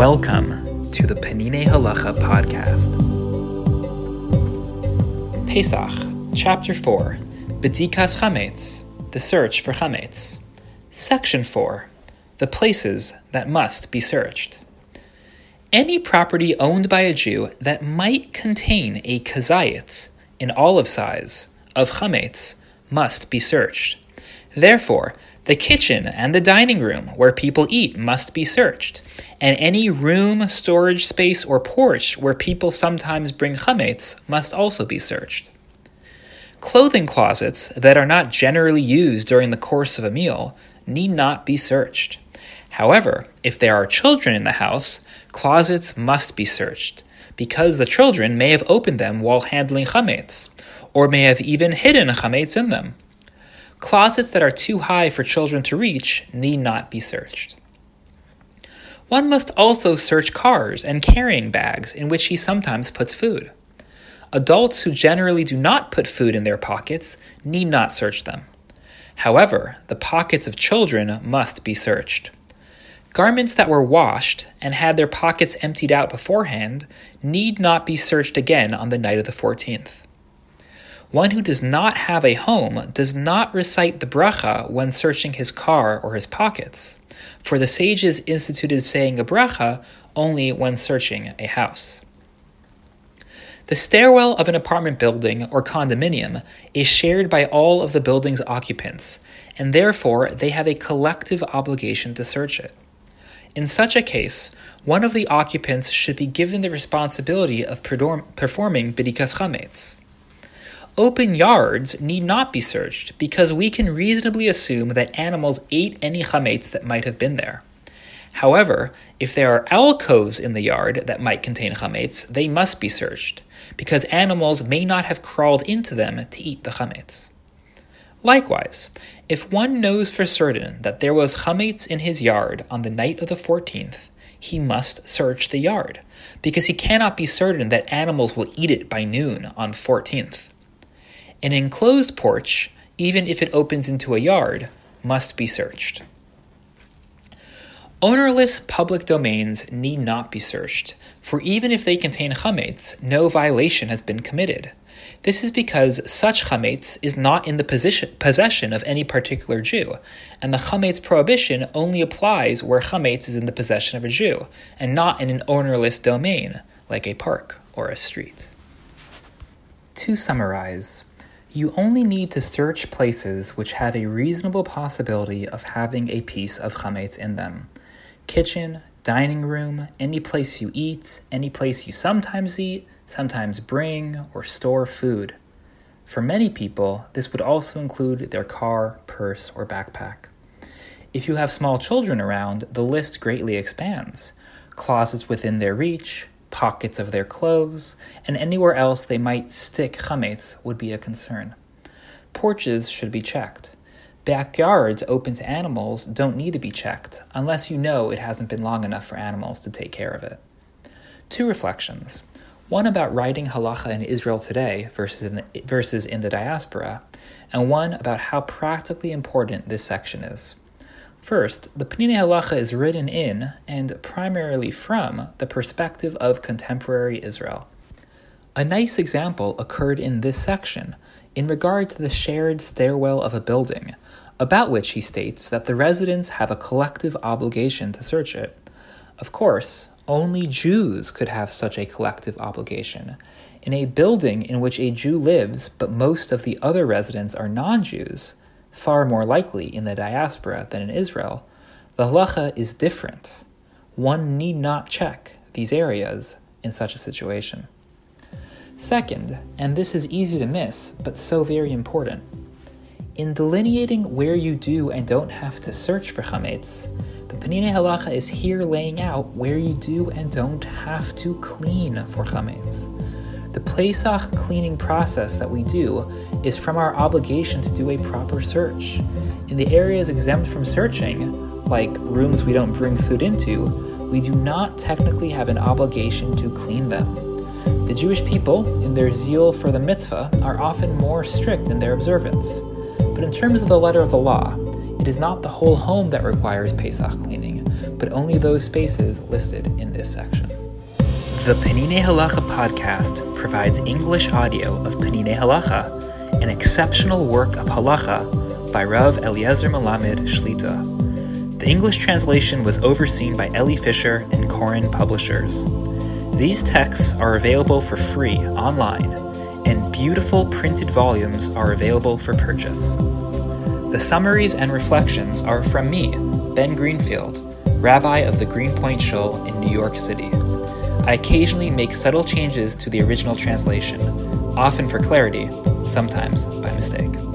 Welcome to the Peninei Halacha podcast. Pesach, Chapter 4, Bedikas Chametz, the search for Chametz. Section 4, the places that must be searched. Any property owned by a Jew that might contain a kazayit, an olive size, of chametz must be searched. Therefore, the kitchen and the dining room where people eat must be searched, and any room, storage space, or porch where people sometimes bring chametz must also be searched. Clothing closets that are not generally used during the course of a meal need not be searched. However, if there are children in the house, closets must be searched, because the children may have opened them while handling chametz, or may have even hidden chametz in them. Closets that are too high for children to reach need not be searched. One must also search cars and carrying bags in which he sometimes puts food. Adults who generally do not put food in their pockets need not search them. However, the pockets of children must be searched. Garments that were washed and had their pockets emptied out beforehand need not be searched again on the night of the 14th. One who does not have a home does not recite the bracha when searching his car or his pockets, for the sages instituted saying a bracha only when searching a house. The stairwell of an apartment building or condominium is shared by all of the building's occupants, and therefore they have a collective obligation to search it. In such a case, one of the occupants should be given the responsibility of performing bidikas chametz. Open yards need not be searched because we can reasonably assume that animals ate any chametz that might have been there. However, if there are alcoves in the yard that might contain chametz, they must be searched because animals may not have crawled into them to eat the chametz. Likewise, if one knows for certain that there was chametz in his yard on the night of the 14th, he must search the yard, because he cannot be certain that animals will eat it by noon on 14th. An enclosed porch, even if it opens into a yard, must be searched. Ownerless public domains need not be searched, for even if they contain chametz, no violation has been committed. This is because such chametz is not in the position, possession of any particular Jew, and the chametz prohibition only applies where chametz is in the possession of a Jew, and not in an ownerless domain, like a park or a street. To summarize, you only need to search places which have a reasonable possibility of having a piece of chametz in them. Kitchen, dining room, any place you eat, any place you sometimes eat, sometimes bring or store food. For many people, this would also include their car, purse, or backpack. If you have small children around, the list greatly expands. Closets within their reach, pockets of their clothes, and anywhere else they might stick chametz would be a concern. Porches should be checked. Backyards open to animals don't need to be checked unless you know it hasn't been long enough for animals to take care of it. Two reflections. One about writing halacha in Israel today versus in the, versus in the diaspora, and one about how practically important this section is. First, the Peninei Halacha is written in and primarily from the perspective of contemporary Israel. A nice example occurred in this section in regard to the shared stairwell of a building, about which he states that the residents have a collective obligation to search it. Of course, only Jews could have such a collective obligation. In a building in which a Jew lives, but most of the other residents are non Jews, far more likely in the diaspora than in Israel, the halacha is different. One need not check these areas in such a situation. Second, and this is easy to miss, but so very important, in delineating where you do and don't have to search for chametz, the Peninei Halacha is here laying out where you do and don't have to clean for chametz. The Pesach cleaning process that we do is from our obligation to do a proper search. In the areas exempt from searching, like rooms we don't bring food into, we do not technically have an obligation to clean them. The Jewish people, in their zeal for the mitzvah, are often more strict in their observance. But in terms of the letter of the law, it is not the whole home that requires Pesach cleaning, but only those spaces listed in this section. The Peninei Halacha podcast provides English audio of Peninei Halacha, an exceptional work of halacha by Rav Eliezer Melamed Shlita. The English translation was overseen by Eli Fisher and Koren Publishers. These texts are available for free online, and beautiful printed volumes are available for purchase. The summaries and reflections are from me, Ben Greenfield, rabbi of the Greenpoint Shul in New York City. I occasionally make subtle changes to the original translation, often for clarity, sometimes by mistake.